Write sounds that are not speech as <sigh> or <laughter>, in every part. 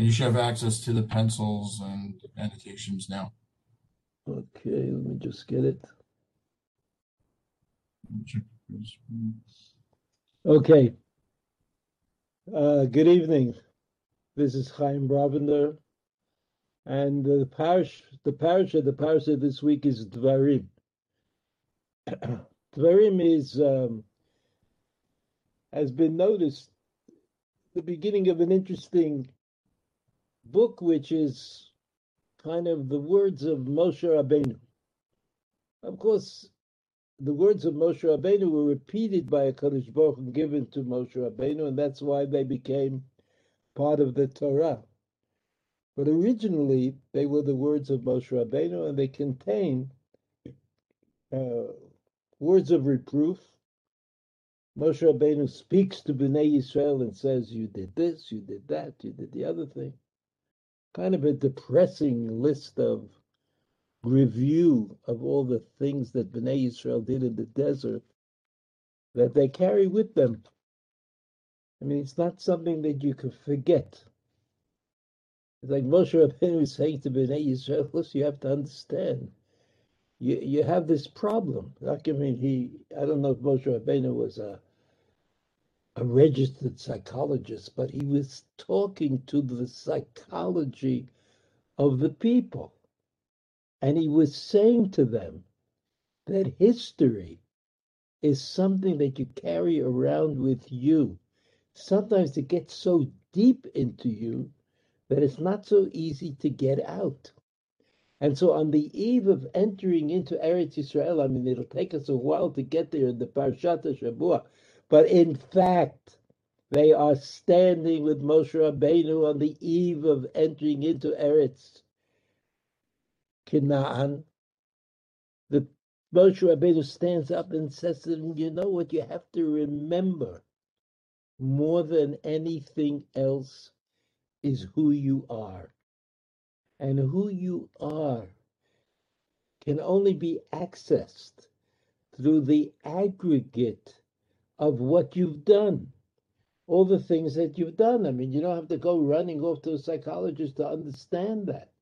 And you should have access to the pencils and annotations now. Okay, let me just get it. Okay. Uh, good evening. This is Chaim Brovender. And the parish, the parish of the parish of this week is Dvarim. <clears throat> Dvarim is um, has been noticed the beginning of an interesting book, which is kind of the words of Moshe Rabbeinu. Of course, the words of Moshe Rabbeinu were repeated by HaKadosh Baruch and given to Moshe Rabbeinu, and that's why they became part of the Torah. But originally, they were the words of Moshe Rabbeinu, and they contain uh, words of reproof. Moshe Rabbeinu speaks to Bnei Yisrael and says, "You did this, you did that, you did the other thing." Kind of a depressing list of review of all the things that Bnei Yisrael did in the desert that they carry with them. I mean, it's not something that you can forget. It's like Moshe Rabbeinu is saying to Bnei Yisrael, <laughs> listen, you have to understand, you, you have this problem. Like, I mean, he, I don't know if Moshe Rabbeinu was a, a registered psychologist, but he was talking to the psychology of the people. And he was saying to them that history is something that you carry around with you. Sometimes it gets so deep into you that it's not so easy to get out. And so on the eve of entering into Eretz Israel, I mean, it'll take us a while to get there in the Parshat Shavua, but in fact, they are standing with Moshe Rabbeinu on the eve of entering into Eretz Canaan. The Moshe Rabbeinu stands up and says to them, you know what you have to remember more than anything else is who you are. And who you are can only be accessed through the aggregate of what you've done, all the things that you've done. I mean, you don't have to go running off to a psychologist to understand that,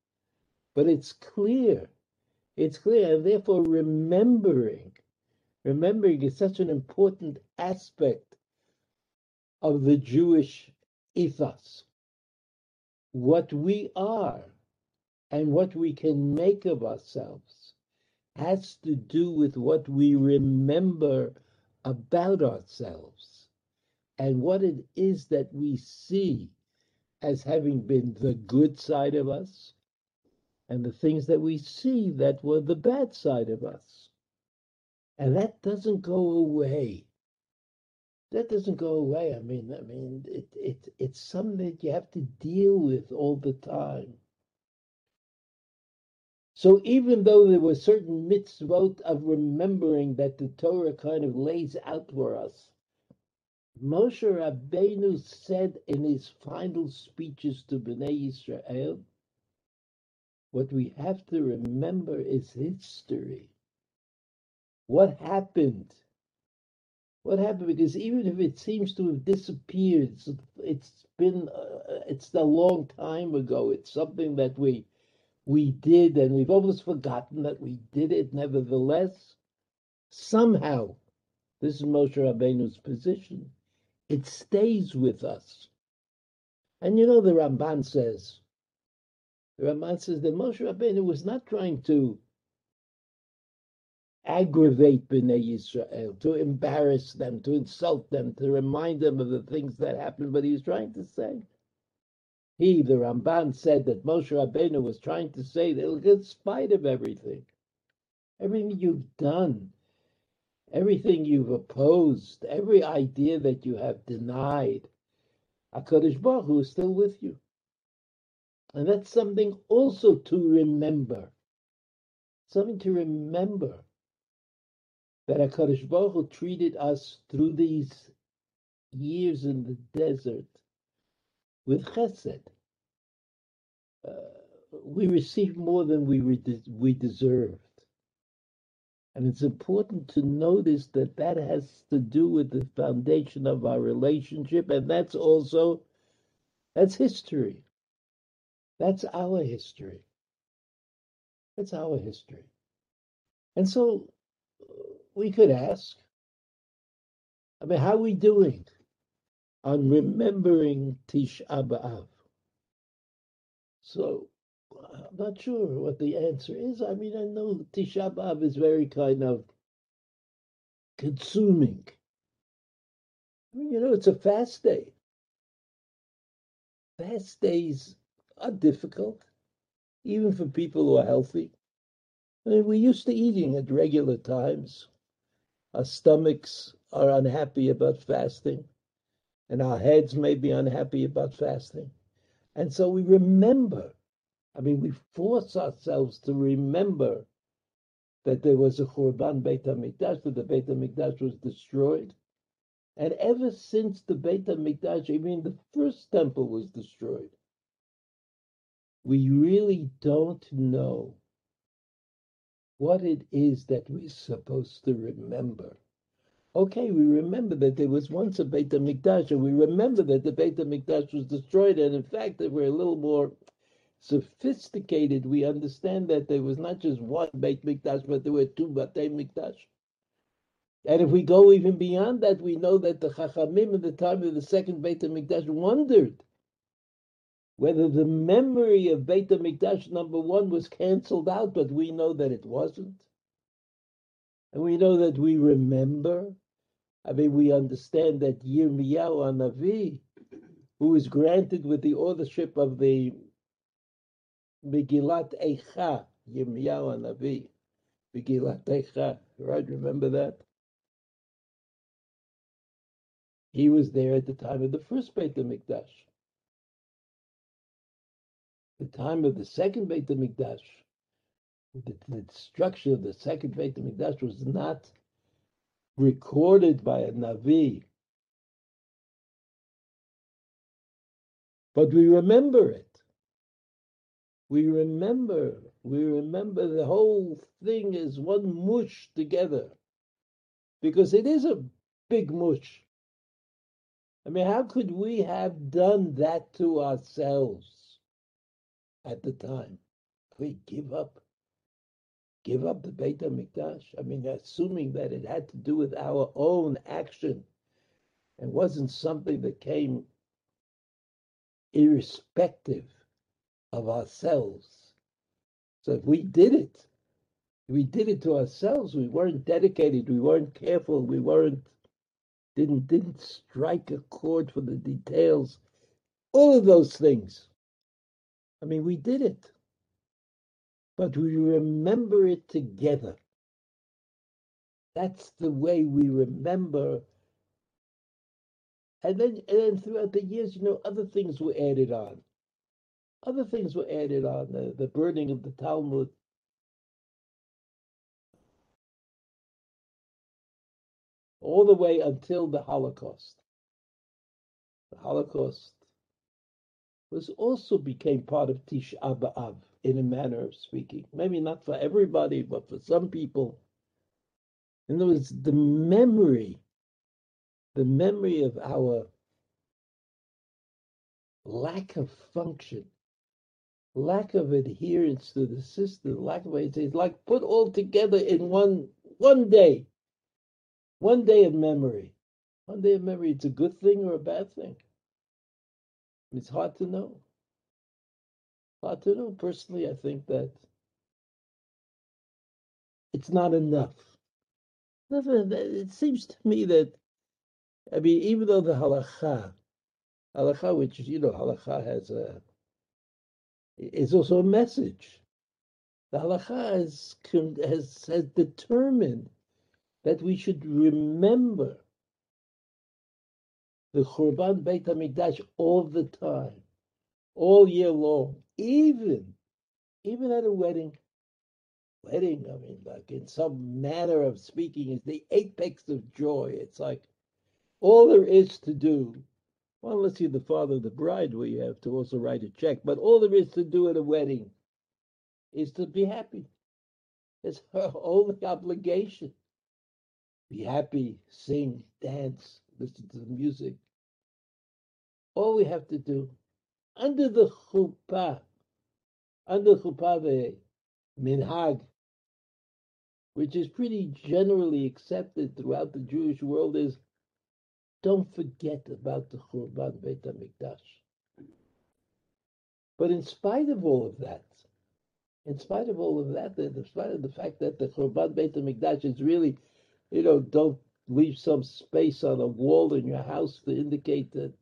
but it's clear. It's clear, and therefore remembering, remembering is such an important aspect of the Jewish ethos what we are and what we can make of ourselves has to do with what we remember about ourselves and what it is that we see as having been the good side of us and the things that we see that were the bad side of us. And that doesn't go away that doesn't go away. I mean, I mean, it, it it's something that you have to deal with all the time. So even though there were certain mitzvot of remembering that the Torah kind of lays out for us, Moshe Rabbeinu said in his final speeches to Bnei Israel, what we have to remember is history. What happened? what happened because even if it seems to have disappeared it's, it's been uh, it's a long time ago it's something that we we did and we've almost forgotten that we did it nevertheless somehow this is Moshe Rabbeinu's position it stays with us and you know the Ramban says the Ramban says that Moshe Rabbeinu was not trying to aggravate Bnei Israel, to embarrass them, to insult them, to remind them of the things that happened. But he was trying to say, he, the Ramban, said that Moshe Rabbeinu was trying to say that in spite of everything, everything you've done, everything you've opposed, every idea that you have denied, HaKadosh Baruch Hu is still with you. And that's something also to remember. Something to remember that HaKadosh Baruch Hu treated us through these years in the desert with chesed. Uh, we receive more than we, re- we deserved. And it's important to notice that that has to do with the foundation of our relationship, and that's also that's history. That's our history. That's our history. And so we could ask, I mean, how are we doing on remembering Tisha B'Av? So I'm not sure what the answer is. I mean, I know Tisha B'Av is very kind of consuming. I mean, you know, it's a fast day. Fast days are difficult, even for people who are healthy. I mean, we're used to eating at regular times. Our stomachs are unhappy about fasting, and our heads may be unhappy about fasting. And so we remember, I mean, we force ourselves to remember that there was a Churban Beit HaMikdash, that the Beit HaMikdash was destroyed. And ever since the Beit HaMikdash, I mean, the first temple was destroyed, we really don't know what it is that we're supposed to remember. Okay, we remember that there was once a Beit HaMikdash, and we remember that the Beit HaMikdash was destroyed, and in fact, if we're a little more sophisticated, we understand that there was not just one Beit Mikdash, but there were two Batei Mikdash. And if we go even beyond that, we know that the Chachamim at the time of the second Beit HaMikdash wondered whether the memory of Beit HaMikdash number one was canceled out, but we know that it wasn't. And we know that we remember. I mean, we understand that Yirmiyahu HaNavi, who was granted with the authorship of the Megillat Eicha, Yirmiyahu HaNavi, Megillat Eicha, right? Remember that? He was there at the time of the first Beit HaMikdash the time of the second Beit HaMikdash, the, the destruction of the second Beit HaMikdash was not recorded by a Navi. But we remember it. We remember, we remember the whole thing is one mush together. Because it is a big mush. I mean, how could we have done that to ourselves? at the time. We give up, give up the Beit HaMikdash. I mean, assuming that it had to do with our own action and wasn't something that came irrespective of ourselves. So if we did it, we did it to ourselves. We weren't dedicated. We weren't careful. We weren't didn't didn't strike a chord for the details. All of those things I mean, we did it, but we remember it together. That's the way we remember. And then, and then throughout the years, you know, other things were added on. Other things were added on the, the burning of the Talmud. All the way until the Holocaust. The Holocaust was also became part of Tisha B'Av in a manner of speaking. Maybe not for everybody, but for some people. In other words, the memory, the memory of our lack of function, lack of adherence to the system, lack of it's like put all together in one one day, one day of memory. One day of memory, it's a good thing or a bad thing. It's hard to know. Hard to know. Personally, I think that it's not enough. It seems to me that, I mean, even though the halacha, halacha, which you know, halacha has a, is also a message. The halacha has, has, has determined that we should remember the Churban Beit HaMikdash all the time, Oh, all year long, even, even at a wedding. Wedding, I mean, like in some manner of speaking, is the apex of joy. It's like all there is to do. Well, unless you're the father of the bride, where you have to also write a check, but all there is to do at a wedding is to be happy. It's <laughs> her only obligation. Be happy, sing, dance, listen to the music. All we have to do, under the chuppah, under chuppah minhag, which is pretty generally accepted throughout the Jewish world, is don't forget about the Churban Beit HaMikdash. But in spite of all of that, in spite of all of that, in spite of the fact that the Churban Beit HaMikdash is really, you know, don't leave some space on a wall in your house to indicate that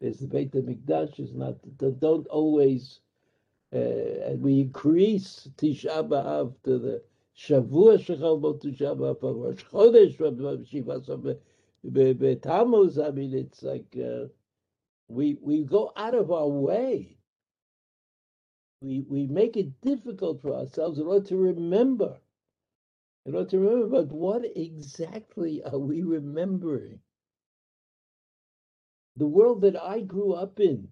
there's the Beit HaMikdash is not, don't always, uh, and we increase Tisha B'Av to the Shavua Shechal Bo Tisha B'Av, Rosh Chodesh, Shiva Tammuz, I mean, it's like uh, we we go out of our way. We we make it difficult for ourselves in order to remember. In order to remember, but what exactly are we remembering? The world that I grew up in,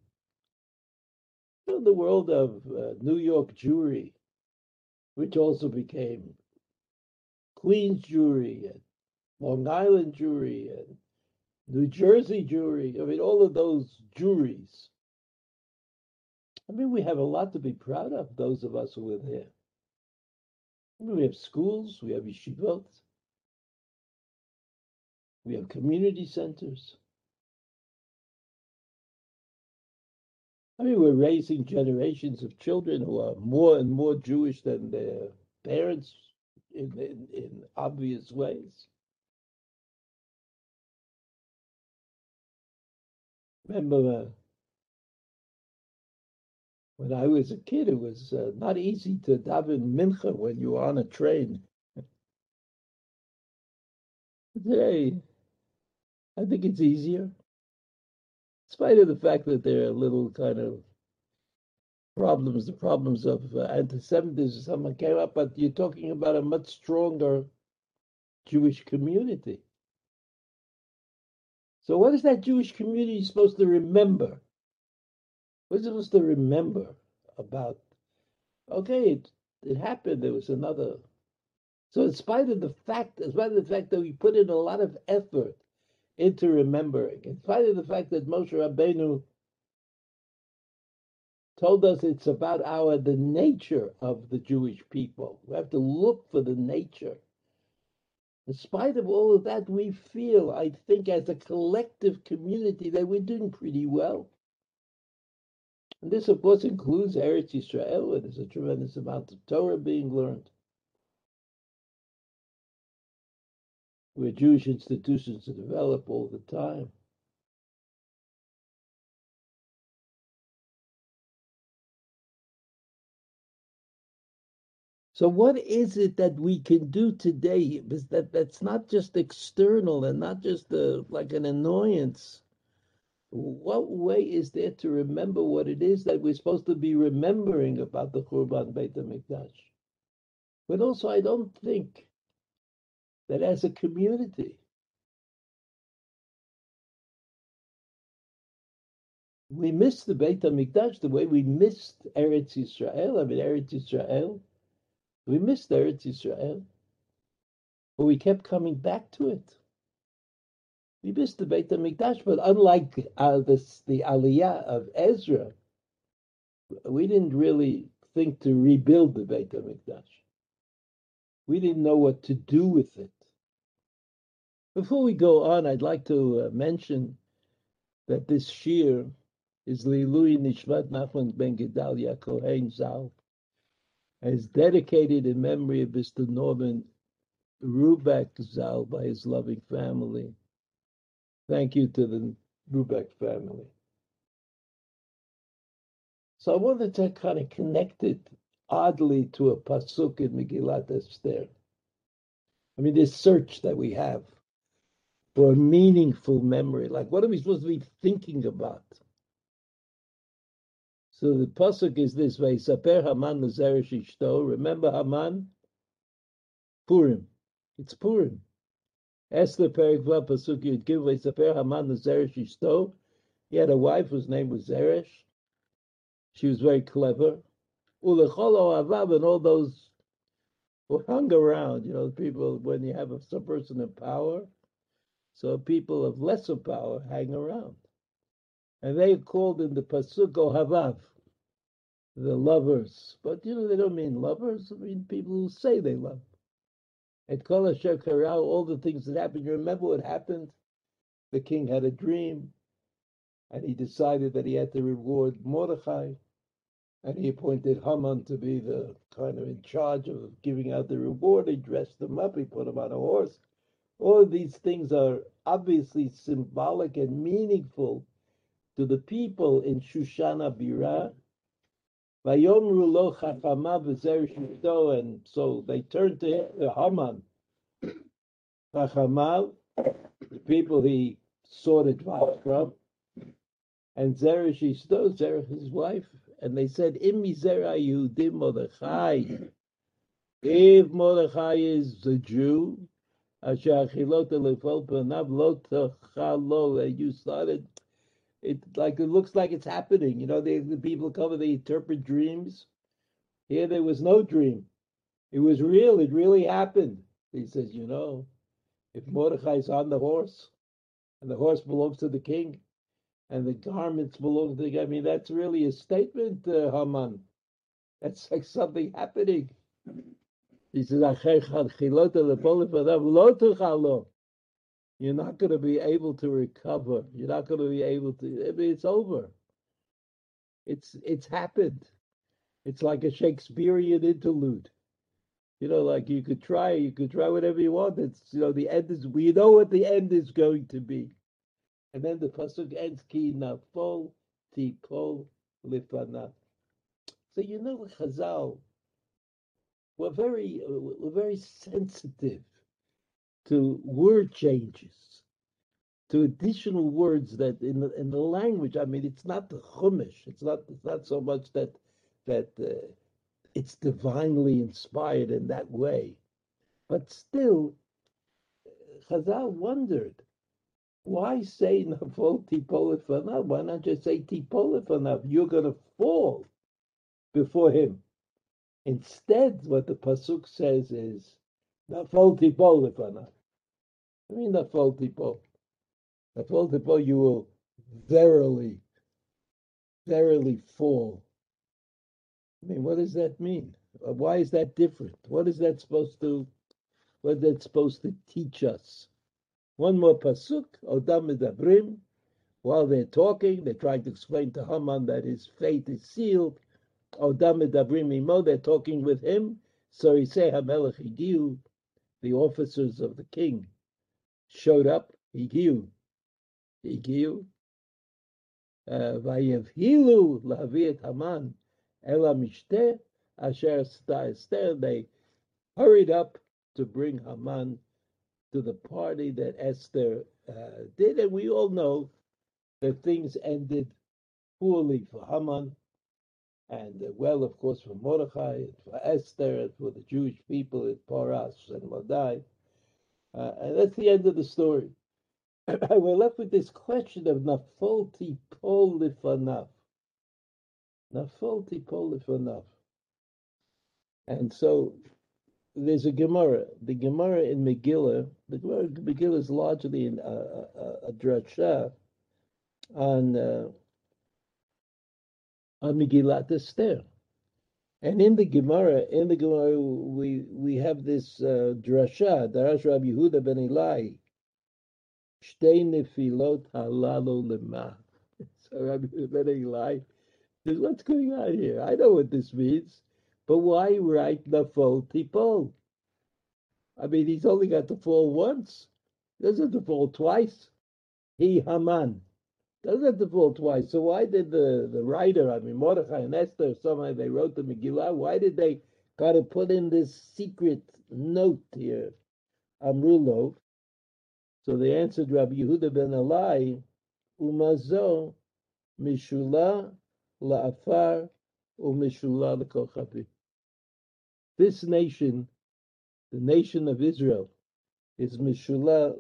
the world of uh, New York Jewry, which also became Queens Jewry and Long Island Jewry and New Jersey Jewry. I mean, all of those juries. I mean, we have a lot to be proud of, those of us who were there. I mean, we have schools, we have yeshivot, we have community centers. I mean, we're raising generations of children who are more and more Jewish than their parents in, in, in obvious ways. remember uh, when I was a kid, it was uh, not easy to daven mincha when you were on a train. Today, I think it's easier, spite of the fact that there are little kind of problems, the problems of uh, anti-Semitism. Someone came up, but you're talking about a much stronger Jewish community. So, what is that Jewish community supposed to remember? What's it supposed to remember about? Okay, it, it happened. There was another. So, in spite of the fact, in spite of the fact that we put in a lot of effort into remembering, in spite of the fact that Moshe Rabbeinu told us it's about our the nature of the Jewish people. We have to look for the nature in spite of all of that, we feel, I think, as a collective community, that we're doing pretty well. And this, of course, includes Eretz Israel, where there's a tremendous amount of Torah being learned, where Jewish institutions develop all the time. So, what is it that we can do today? Because that that's not just external and not just a, like an annoyance. What way is there to remember what it is that we're supposed to be remembering about the Churban Beit HaMikdash? But also, I don't think that as a community, we missed the Beit HaMikdash the way we missed Eretz Yisrael. I mean, Eretz Yisrael we missed Eretz Israel, but we kept coming back to it. We missed the Beit HaMikdash, but unlike uh, this, the Aliyah of Ezra, we didn't really think to rebuild the Beit HaMikdash. We didn't know what to do with it. Before we go on, I'd like to uh, mention that this shiur is Lilui Nishmat Nachman Ben Gedalia Kohen Zal is dedicated in memory of Mr. Norman Ruback Zal by his loving family. Thank you to the Ruback family. So I wanted to kind of connect it oddly to a pasuk in Megillat Esther. I mean, this search that we have for a meaningful memory. Like, what are we supposed to be thinking about? So the pasuk is this way: Saper Haman lezeresh ishto. Remember Haman? Purim. It's Purim. Esther Perikva pasuk Yud Gimel. Saper Haman lezeresh ishto. He had a wife whose name was Zeresh. She was very clever. Ulecholo avav and all those who hung around. You know, people when you have some person in power, so people of lesser power hang around and they are called in the pasuk Ohavav. the lovers. But you know, they don't mean lovers, I mean people who say they love. At Kol Asher Karau, all the things that happened, you remember what happened? The king had a dream, and he decided that he had to reward Mordechai, and he appointed Haman to be the kind of in charge of giving out the reward. He dressed him up, he put him on a horse. All these things are obviously symbolic and meaningful to the people in Shushana shifto, and so they turned to uh, Haman, chachama, the people he sought advice from, and Zeresh Zerach his wife, and they said, Im mizera Yehudim Mordechai. If Mordechai is a Jew, you started, it like it looks like it's happening. You know, they, the people come and they interpret dreams. Here there was no dream. It was real. It really happened. He says, you know, if Mordechai is on the horse, and the horse belongs to the king, and the garments belong to the king, I mean, that's really a statement, uh, Haman. That's like something happening. He says, You're not going to be able to recover. You're not going to be able to. I mean, it's over. It's it's happened. It's like a Shakespearean interlude. You know, like you could try, you could try whatever you want. It's you know, the end is we know what the end is going to be. And then the pasuk ends ki nafol tipol lifanav. So you know, Chazal, we're very we're very sensitive to word changes, to additional words that in the, in the language. I mean, it's not the chumash. It's not it's not so much that that uh, it's divinely inspired in that way, but still, Chazal wondered why say nafol tipolifanav? Why not just say tipolifanav? You're going to fall before him. Instead, what the pasuk says is nafol tipolifanav. I mean nafol tipol. Nafol tipol, you will verily, verily fall. I mean, what does that mean? Uh, why is that different? What is that supposed to? What is that supposed to teach us? One more pasuk, Odam Medabrim. While they're talking, they're trying to explain to Haman that his fate is sealed. They're talking with him. So he say Hamelech Higiu, the officers of the king, showed up. Higiu, Higiu. Vayevhilu lahavi Haman ela mishteh asher Esther. They hurried up to bring Haman to the party that Esther uh, did, and we all know that things ended poorly for Haman, and uh, well, of course, for Mordechai, for Esther, and for the Jewish people in Paras and Madai. Uh, and that's the end of the story. <clears throat> We're left with this question of Nafolti Polifanav. Nafolti Polifanav. And so there's a Gemara. The Gemara in Megillah, the Gemara in Megillah is largely in, uh, a, a drasha on uh, on Megillat Esther. And in the Gemara, in the Gemara, we we have this uh, drasha, Darash Rabbi Yehuda ben Eli, Shtei nefilot halalu lema. <laughs> So Rabbi Yehuda ben Eli says, what's going on here? I know what this means. But why write nafol tipol? I mean, he's only got to fall once. Doesn't have to fall twice. He Haman doesn't have to fall twice. So why did the, the writer, I mean Mordechai and Esther, somehow they wrote the Megillah, why did they got to put in this secret note here? Amrulo. So they answered Rabbi Yehuda ben Elai, Umazo, Mishula, La'afar, Umishula L'Kochavim. This nation, the nation of Israel, is Mishula,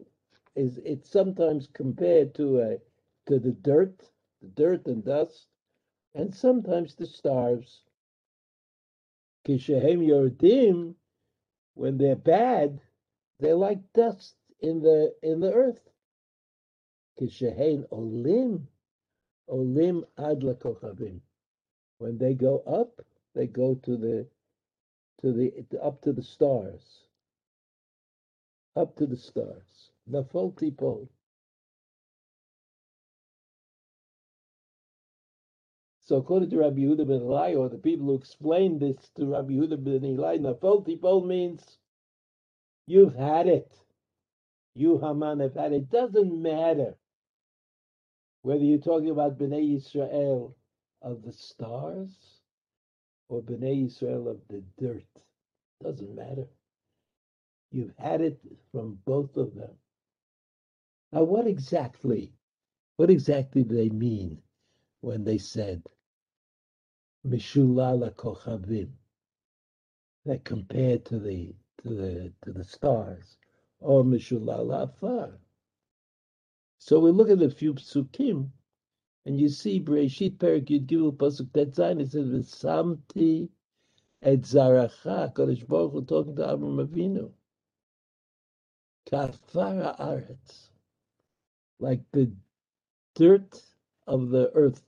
is it's sometimes compared to a to the dirt, the dirt and dust, and sometimes the stars. Kishehem Yordim, when they're bad, they're like dust in the in the earth. Kishehem Olim, Olim Ad Lakochavim. When they go up, they go to the to the up to the stars. Up to the stars. Nafol tipol. So according to Rabbi Yehuda ben Eli, or the people who explained this to Rabbi Yehuda ben Eli, Nafol tipol means you've had it. You Haman have had it. It doesn't matter whether you're talking about Bnei Yisrael of the stars or Bnei Yisrael of the dirt. Doesn't matter. You've had it from both of them. Now, what exactly, what exactly do they mean when they said Mishulala Kochavim? That compared to the to the to the stars, or Mishulala Afar. So we look at a few psukim, and you see Bereshit Perik Yud Gimel Pasuk Zayin. It says V'samti et Zaracha. Kodesh Baruch Hu talking to Avram Avinu. Kafara Aretz, like the dirt of the earth.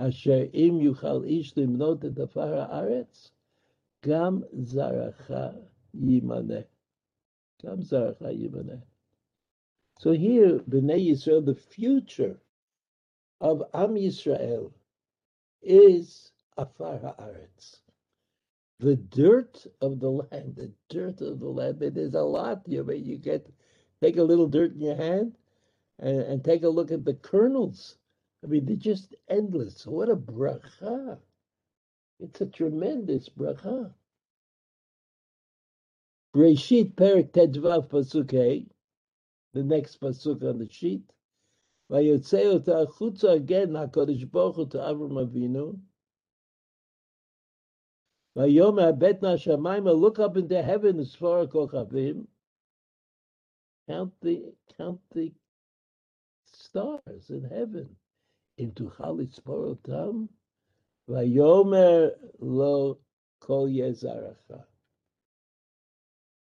Asher im yuchal ish limnot et afara aretz, gam zaracha yimaneh. Gam zaracha yimaneh. So here, Bnei Yisrael, the future of Am Yisrael is Afar Haaretz. The dirt of the land, the dirt of the land. There's a lot. You you get take a little dirt in your hand and, and take a look at the kernels. I mean, they're just endless. What a bracha! It's a tremendous bracha. Breshit Perik Tedvav Pasuk the next pasuk on the sheet. Vayotzei ota again Hakadosh Baruch Hu to Avram Avinu. Vayomer bet nashamayim look up into heaven as far kochavim. Count the count the stars in heaven. Into chalit sporotam. Vayomer lo kol yezaracha.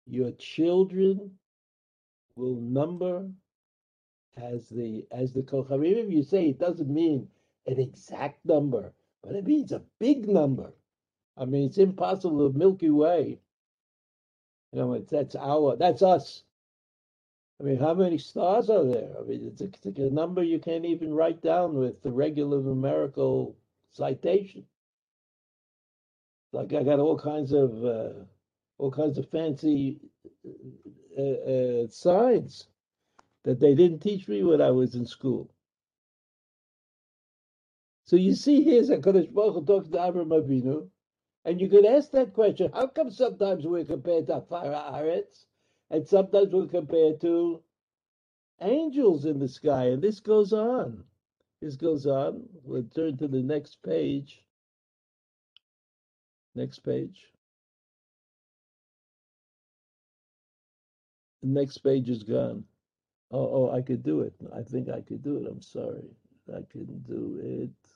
Your children will number as the as the Kochavim. You say it doesn't mean an exact number, but it means a big number. I mean, it's impossible. The Milky Way, you know, that's our that's us. I mean, how many stars are there? I mean, it's a, it's a number you can't even write down with the regular numerical citation. Like I got all kinds of uh, all kinds of fancy uh, uh, signs that they didn't teach me when I was in school. So you see here's HaKadosh Baruch talking to Avram Avinu, and you could ask that question, how come sometimes we're compared to Afara Aretz, and sometimes we're compared to angels in the sky, and this goes on. This goes on. We'll turn to the next page. Next page. The next page is gone. Oh, oh, I could do it. I think I could do it. I'm sorry. I can do it.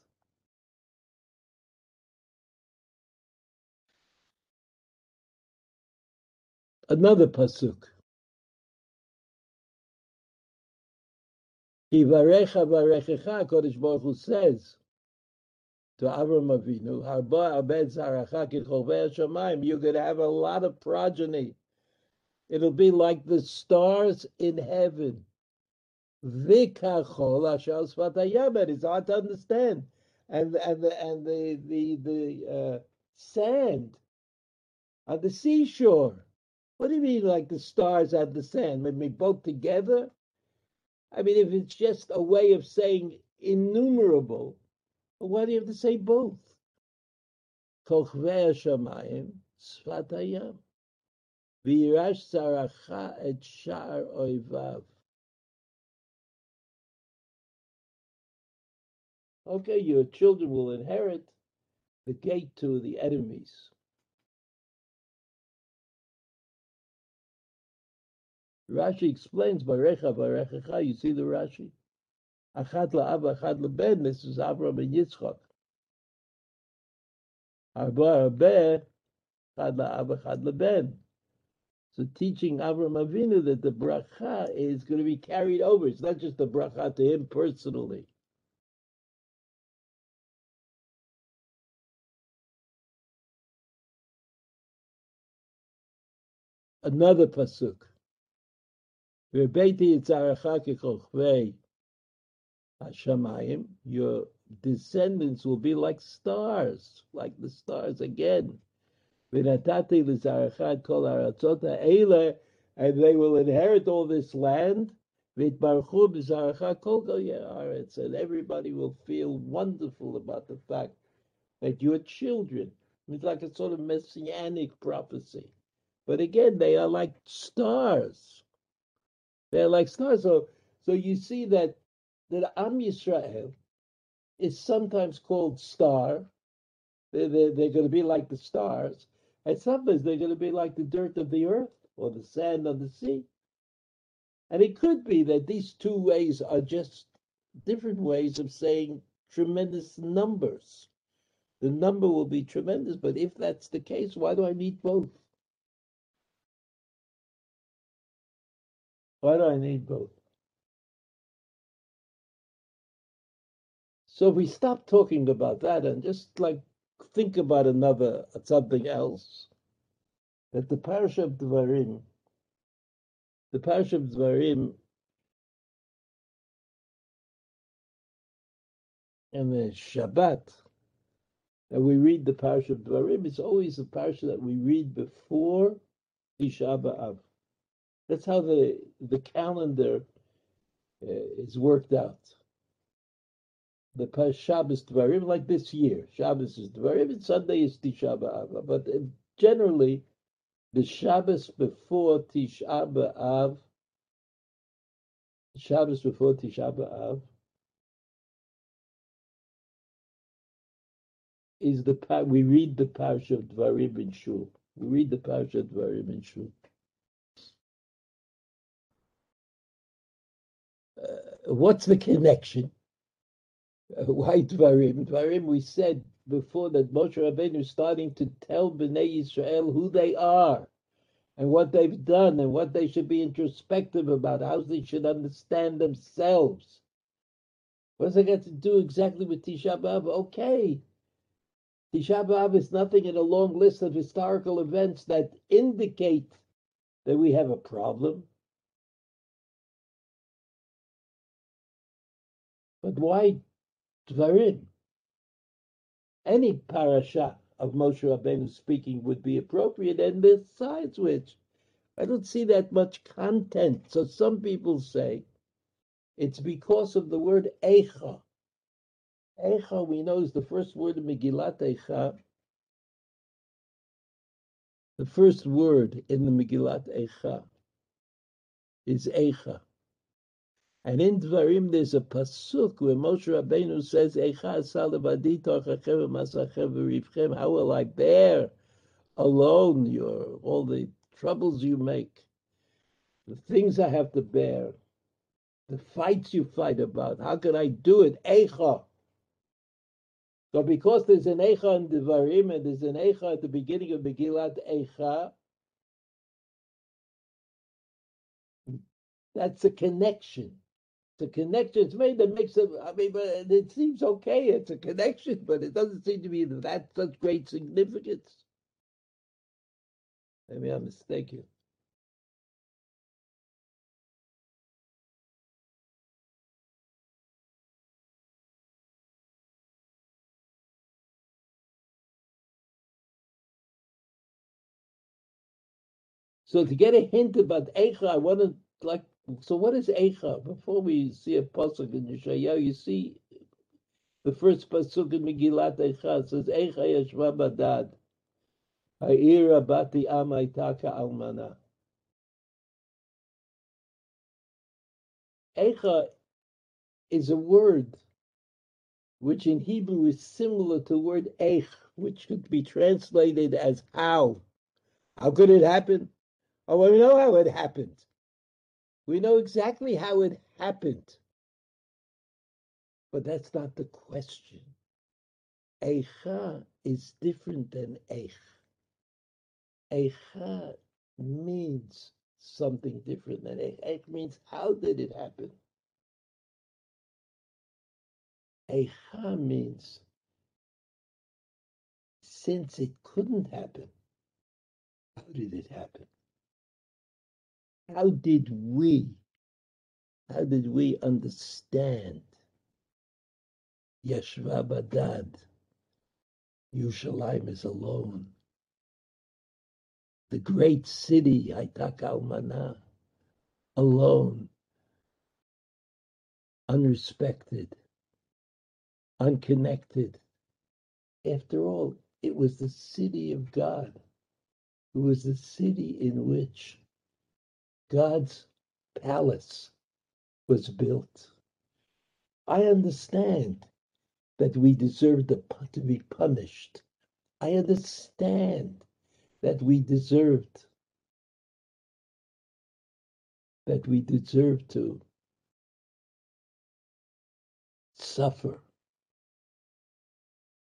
Another pasuk. Ivarecha varechecha, Kodesh Baruch Hu says to Avram Avinu, Harba abed zaracha kichovei shamayim. You're going to have a lot of progeny. It'll be like the stars in heaven. Vikachol ashal svatayam. It's hard to understand. And and the and the the the uh, sand on the seashore. What do you mean, like the stars at the sand? Maybe both together? I mean, if it's just a way of saying innumerable, why do you have to say both? Et. Okay, your children will inherit the gate to the enemies. Rashi explains Barecha Barechacha. You see the Rashi, Achad la'ava, Achad leben. This is Avram and Yitzchak. Arba Arba, Achad la'ava, Achad leben. So teaching Avram Avinu that the bracha is going to be carried over. It's not just the bracha to him personally. Another pasuk. Rebeti yitzaracha kechochvei hashamayim. Your descendants will be like stars, like the stars again. V'natati l'zaracha kol haratzot ha'ele, and they will inherit all this land. And everybody will feel wonderful about the fact that your children. It's like a sort of messianic prophecy. But again, they are like stars. They're like stars. So, so you see that that Am Yisrael is sometimes called star. They're, they're, they're going to be like the stars, and sometimes they're going to be like the dirt of the earth or the sand of the sea. And it could be that these two ways are just different ways of saying tremendous numbers. The number will be tremendous, but if that's the case, why do I need both? Why do I need both? So if we stop talking about that and just like think about another something else, that the parish of Dvarim, the parish of Dvarim, and the Shabbat, that we read the parish of Dvarim, it's always a parish that we read before Tisha B'Av. That's how the the calendar uh, is worked out. The Shabbos Dvarim, like this year, Shabbos is Dvarim, and Sunday is Tisha B'Av. But uh, generally, the Shabbos before Tisha B'Av, Shabbos before Tisha B'Av, is the we read the Parsha of Dvarim in Shul. We read the Parsha of Dvarim in Shul. What's the connection? Uh, why Dvarim? Dvarim, we said before that Moshe Rabbeinu is starting to tell Bnei Yisrael who they are and what they've done and what they should be introspective about, how they should understand themselves. What's that got to do exactly with Tisha B'Av? Okay. Tisha B'Av is nothing in a long list of historical events that indicate that we have a problem. But why Dvarim? Any parasha of Moshe Rabbeinu speaking would be appropriate, and besides which, I don't see that much content. So some people say it's because of the word Eicha. Eicha, we know, is the first word in Megillat Eicha. The first word in the Megillat Eicha is Eicha. And in Dvarim, there's a pasuk where Moshe Rabbeinu says, Echa How will I bear alone your all the troubles you make, the things I have to bear, the fights you fight about? How can I do it? Eicha. So because there's an Eicha in Dvarim and there's an Eicha at the beginning of Megillat Eicha, that's a connection connection it's made that makes it. I mean, but it seems okay. It's a connection, but it doesn't seem to be that such great significance. Maybe I'm mistaken. So to get a hint about Eicha, I want to like so what is Eicha? Before we see a pasuk in Yeshayahu, you see the first pasuk in Megillat Eicha says Eicha Yeshva Badad Ha'ira Bati Amaitaka Almana. Eicha is a word which in Hebrew is similar to the word Eich, which could be translated as how. How could it happen? Oh, well, we know how it happened. We know exactly how it happened. But that's not the question. Eicha is different than Eich. Eicha means something different than Eich. Eich means how did it happen? Eicha means since it couldn't happen, how did it happen? How did we, how did we understand Yeshva Badad? Yerushalayim is alone. The great city, Haitak Almana, alone, unrespected, unconnected. After all, it was the city of God. It was the city in which God's palace was built. I understand that we deserve to, be punished. I understand that we deserved, that we deserve to suffer.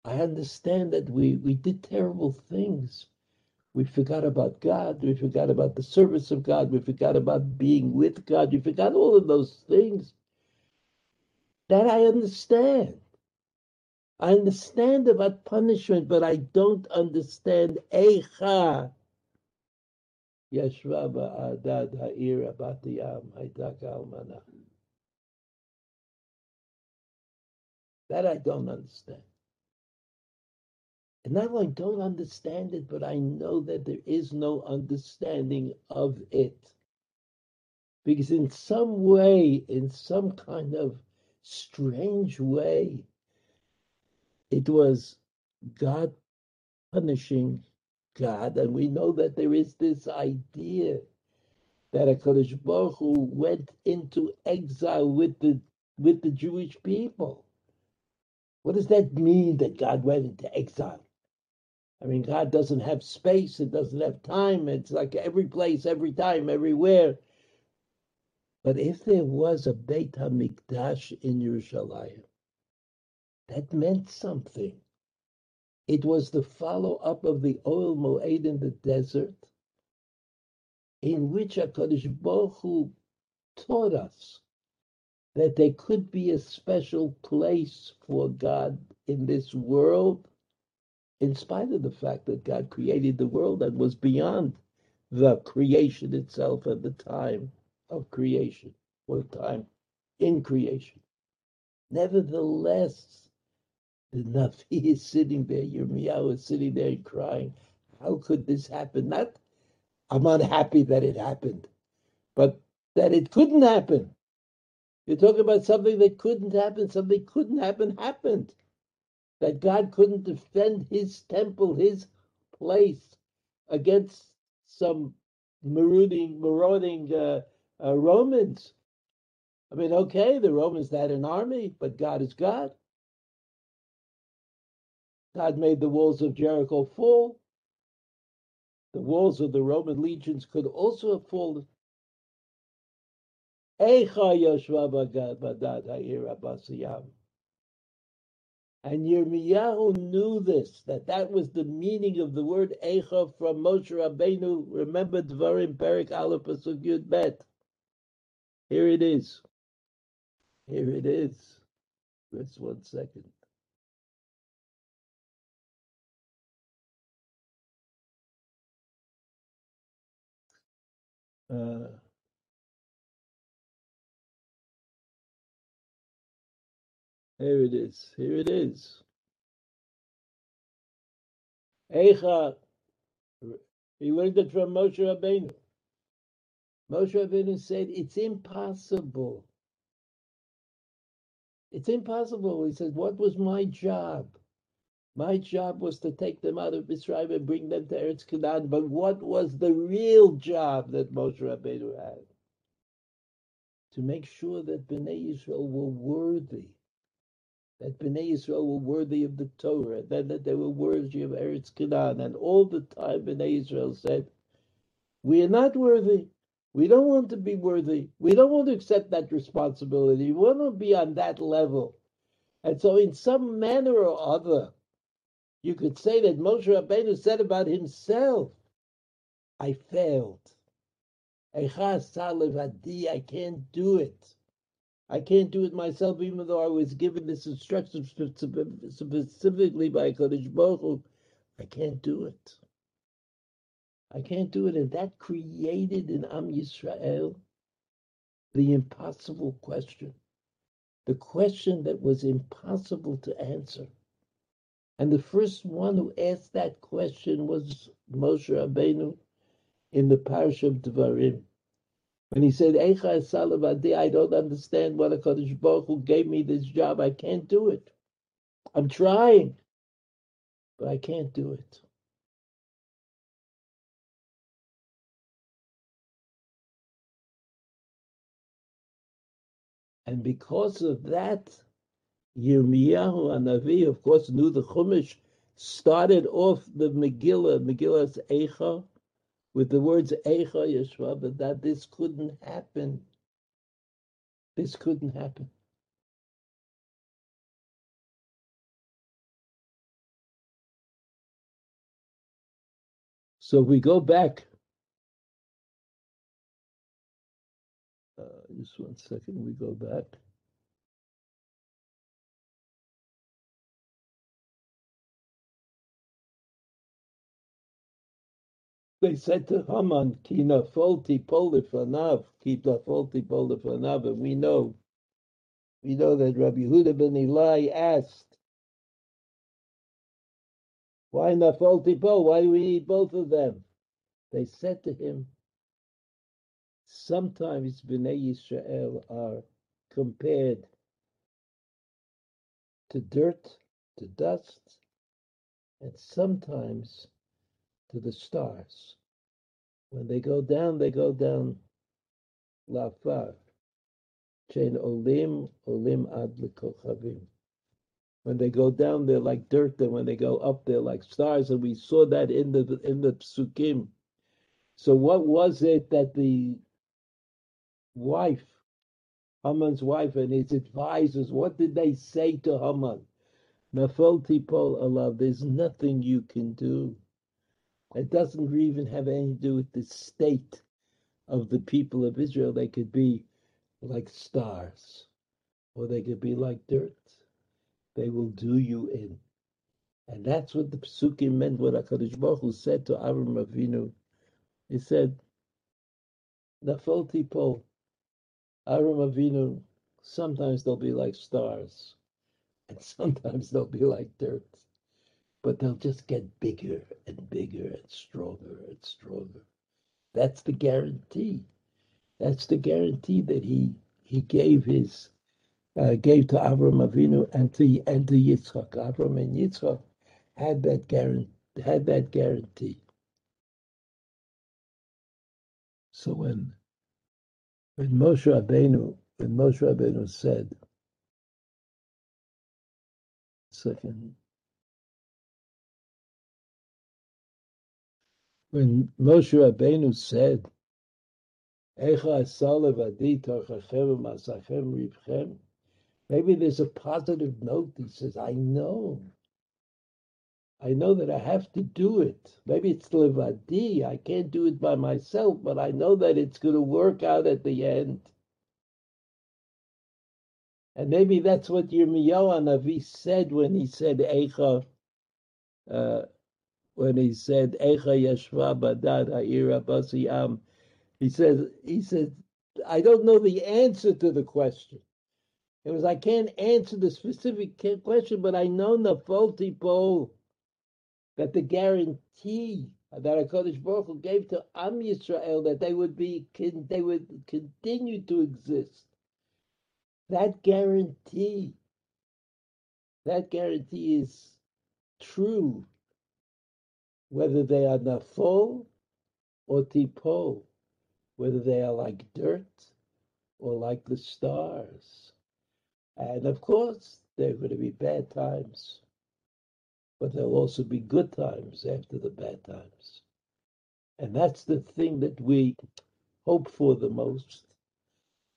I understand that we, we did terrible things. We forgot about God. We forgot about the service of God. We forgot about being with God. We forgot all of those things. That I understand. I understand about punishment, but I don't understand Eicha. Yeshva ba'adad ha'ira batiyam haitaka almana. That I don't understand. And not only don't understand it, but I know that there is no understanding of it. Because in some way, in some kind of strange way, it was God punishing God. And we know that there is this idea that HaKadosh Baruch Hu went into exile with the with the Jewish people. What does that mean that God went into exile? I mean, God doesn't have space, it doesn't have time. It's like every place, every time, everywhere. But if there was a Beit HaMikdash in Yerushalayim, that meant something. It was the follow up of the Ohel Moed in the desert, in which HaKadosh Baruch Hu taught us that there could be a special place for God in this world, in spite of the fact that God created the world and was beyond the creation itself at the time of creation, or time in creation. Nevertheless, the Navi is sitting there, Yirmiyahu is sitting there crying. How could this happen? Not, I'm unhappy that it happened, but that it couldn't happen. You're talking about something that couldn't happen, something couldn't happen, happened. That God couldn't defend his temple, his place against some marauding, marauding uh, uh, Romans. I mean, okay, the Romans had an army, but God is God. God made the walls of Jericho fall. The walls of the Roman legions could also have fallen. And Yirmiyahu knew this, that that was the meaning of the word Eicha from Moshe Rabbeinu. Remember Dvarim Perek Aleph Pasuk Yud Bet. Here it is. Here it is. Just one second. Uh, here it is. Here it is. Eicha. He learned it from Moshe Rabbeinu. Moshe Rabbeinu said, "It's impossible. It's impossible." He said, "What was my job? My job was to take them out of Mitzrayim and bring them to Eretz Canaan. But what was the real job that Moshe Rabbeinu had? To make sure that Bnei Israel were worthy, that Bnei Israel were worthy of the Torah, that, that they were worthy of Eretz Canaan. And all the time Bnei Israel said, we are not worthy. We don't want to be worthy. We don't want to accept that responsibility. We want to be on that level. And so in some manner or other, you could say that Moshe Rabbeinu said about himself, I failed. I can't do it. I can't do it myself, even though I was given this instruction specifically by Kodesh Baruch Hu. I can't do it. I can't do it. And that created in Am Yisrael the impossible question, the question that was impossible to answer. And the first one who asked that question was Moshe Rabbeinu in the parsha of Devarim. When he said, Eicha I don't understand what HaKadosh Baruch Hu gave me this job. I can't do it. I'm trying, but I can't do it. And because of that, Yirmiyahu Navi, of course, knew the Chumash started off the Megillah, Megillah's Eicha, with the words Eicha Yeshva, that this couldn't happen. This couldn't happen. So if we go back. Uh, just one second, we go back. They said to Haman, Kina folti polifanav, keep the folti polifanav, and we know, we know that Rabbi Yehuda ben Eli asked, why nafalti pol? Why do we need both of them? They said to him, sometimes Bnei Yisrael are compared to dirt, to dust, and sometimes to the stars. When they go down, they go down lafar. Chain olim, olim ad lekochavim. When they go down, they're like dirt, and when they go up, they're like stars. And we saw that in the in the psukim. So, what was it that the wife, Haman's wife, and his advisors, what did they say to Haman? Nafal tipol alav. There's nothing you can do. It doesn't even have anything to do with the state of the people of Israel. They could be like stars, or they could be like dirt they will do you in. And that's what the Psukim meant, what HaKadosh Baruch Hu said to Avram Avinu. He said, Nafol Tipol, Avram Avinu, sometimes they'll be like stars, and <laughs> sometimes they'll be like dirt, but they'll just get bigger and bigger and stronger and stronger. That's the guarantee. That's the guarantee that he he gave his uh, gave to Avram Avinu and to and to Yitzchak. Avram and Yitzchak had that guarantee. Had that guarantee. So when when Moshe Rabbeinu when Moshe Rabbeinu said, second, when Moshe Rabbeinu said, Maybe there's a positive note. He says, I know. I know that I have to do it. Maybe it's levadi. I can't do it by myself, but I know that it's going to work out at the end. And maybe that's what Yirmiyahu Navi said when he said uh, when he said Eicha Yeshva Badad Ha'ira Basiyam. He says, he says, I don't know the answer to the question. It was I can't answer the specific question, but I know the faulty pole that the guarantee that Hakadosh Baruch Hu gave to Am Yisrael that they would be they would continue to exist. That guarantee, that guarantee is true, whether they are nafol or tipol, whether they are like dirt or like the stars. And of course, there are going to be bad times, but there'll also be good times after the bad times. And that's the thing that we hope for the most,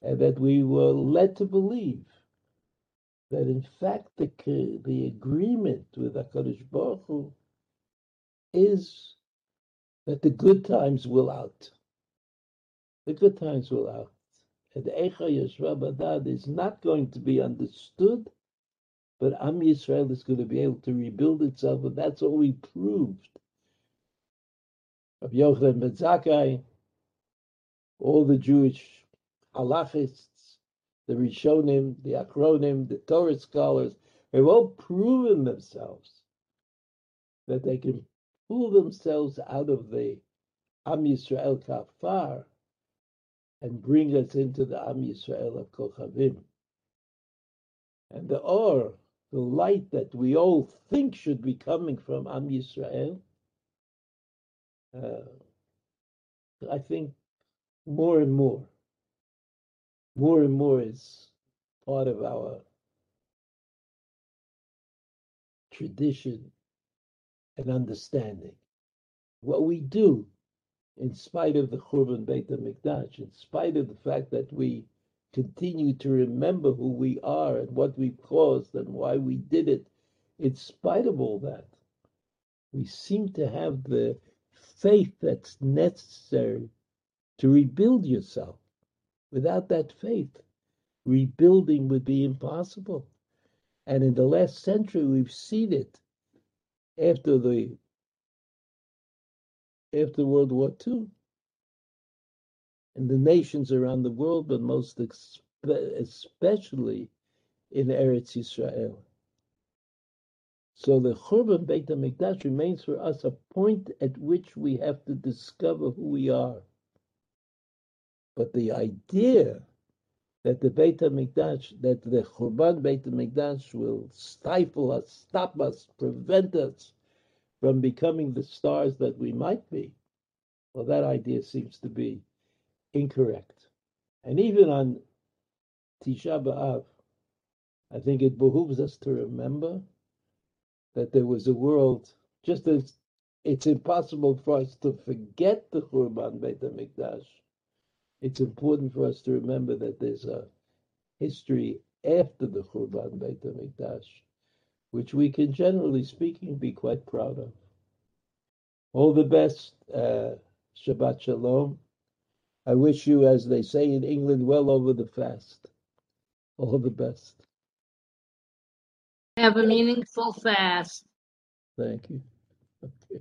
and that we were led to believe that in fact the, the agreement with HaKadosh Baruch Hu is that the good times will out. The good times will out and Eicha Yeshva Badad is not going to be understood, but Am Yisrael is going to be able to rebuild itself, and that's all we proved. of Yochanan ben Zakkai, all the Jewish halachists, the Rishonim, the Achronim, the Torah scholars, have all proven themselves that they can pull themselves out of the Am Yisrael kafar and bring us into the Am Yisrael of Kochavim. And the or, the light that we all think should be coming from Am Yisrael, uh, I think more and more, more and more is part of our tradition and understanding. What we do, in spite of the Churban Beit HaMikdash, in spite of the fact that we continue to remember who we are and what we've caused and why we did it, in spite of all that, we seem to have the faith that's necessary to rebuild yourself. Without that faith, rebuilding would be impossible. And in the last century, we've seen it after the after World War II. And the nations around the world, but most especially in Eretz Israel. So the Churban Beit HaMikdash remains for us a point at which we have to discover who we are. But the idea that the Beit HaMikdash, that the Churban Beit HaMikdash will stifle us, stop us, prevent us from becoming the stars that we might be, well, that idea seems to be incorrect. And even on Tisha B'Av, I think it behooves us to remember that there was a world, just as it's impossible for us to forget the Churban Beit HaMikdash, it's important for us to remember that there's a history after the Churban Beit HaMikdash, which we can, generally speaking, be quite proud of. All the best. Uh, Shabbat Shalom. I wish you, as they say in England, well over the fast. All the best. Have a meaningful fast. Thank you. <laughs> Okay.